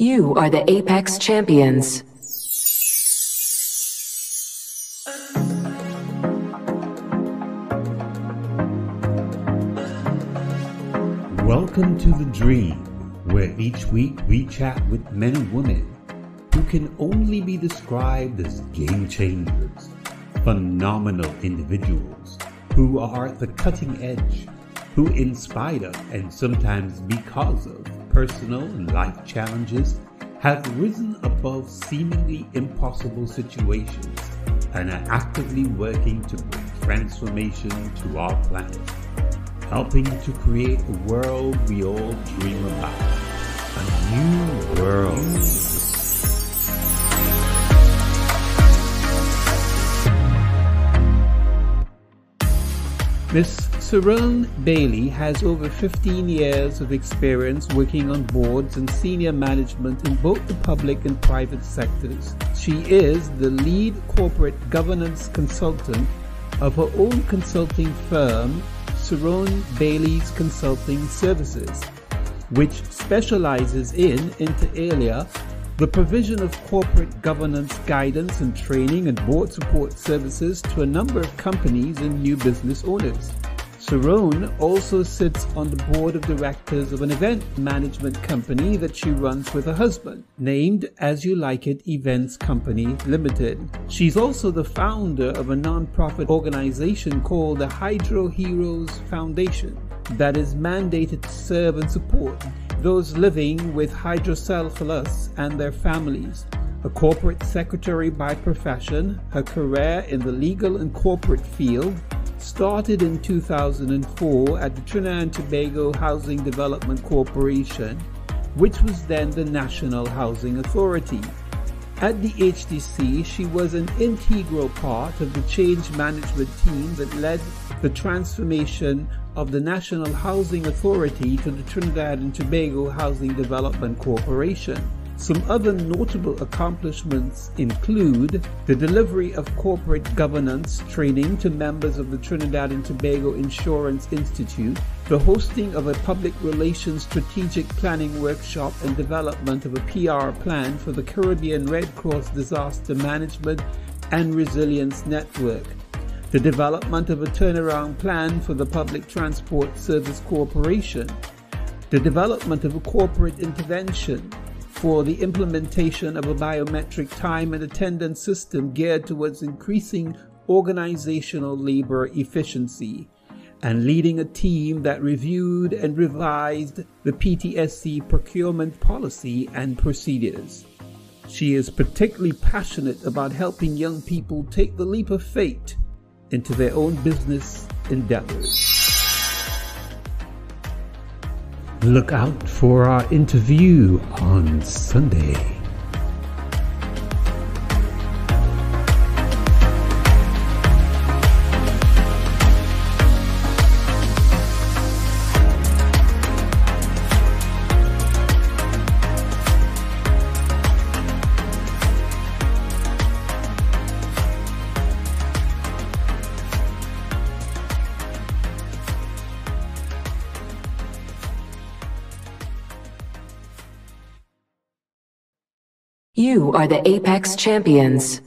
You are the Apex Champions. Welcome to The Dream, where each week we chat with men and women who can only be described as game changers, phenomenal individuals who are at the cutting edge, who, in spite of and sometimes because of personal and life challenges, have risen above seemingly impossible situations and are actively working to bring transformation to our planet, helping to create a world we all dream about. A new world. Miss Ceronne Bayley has over 15 years of experience working on boards and senior management in both the public and private sectors. She is the lead corporate governance consultant of her own consulting firm, Ceronne Bayley's Consulting Services, which specializes in, inter alia, the provision of corporate governance guidance and training and board support services to a number of companies and new business owners. Ceronne also sits on the board of directors of an event management company that she runs with her husband, named As You Like It Events Company Limited. She's also the founder of a non-profit organization called the Hydro Heroes Foundation that is mandated to serve and support those living with hydrocephalus and their families. A corporate secretary by profession, her career in the legal and corporate field started in 2004 at the Trinidad and Tobago Housing Development Corporation, which was then the National Housing Authority. At the HDC, she was an integral part of the change management team that led the transformation of the National Housing Authority to the Trinidad and Tobago Housing Development Corporation. Some other notable accomplishments include the delivery of corporate governance training to members of the Trinidad and Tobago Insurance Institute, the hosting of a public relations strategic planning workshop and development of a PR plan for the Caribbean Red Cross Disaster Management and Resilience Network, the development of a turnaround plan for the Public Transport Service Corporation, the development of a corporate intervention for the implementation of a biometric time and attendance system geared towards increasing organizational labor efficiency and leading a team that reviewed and revised the PTSC procurement policy and procedures. She is particularly passionate about helping young people take the leap of faith into their own business endeavors. Look out for our interview on Sunday. You are the Apex Champions.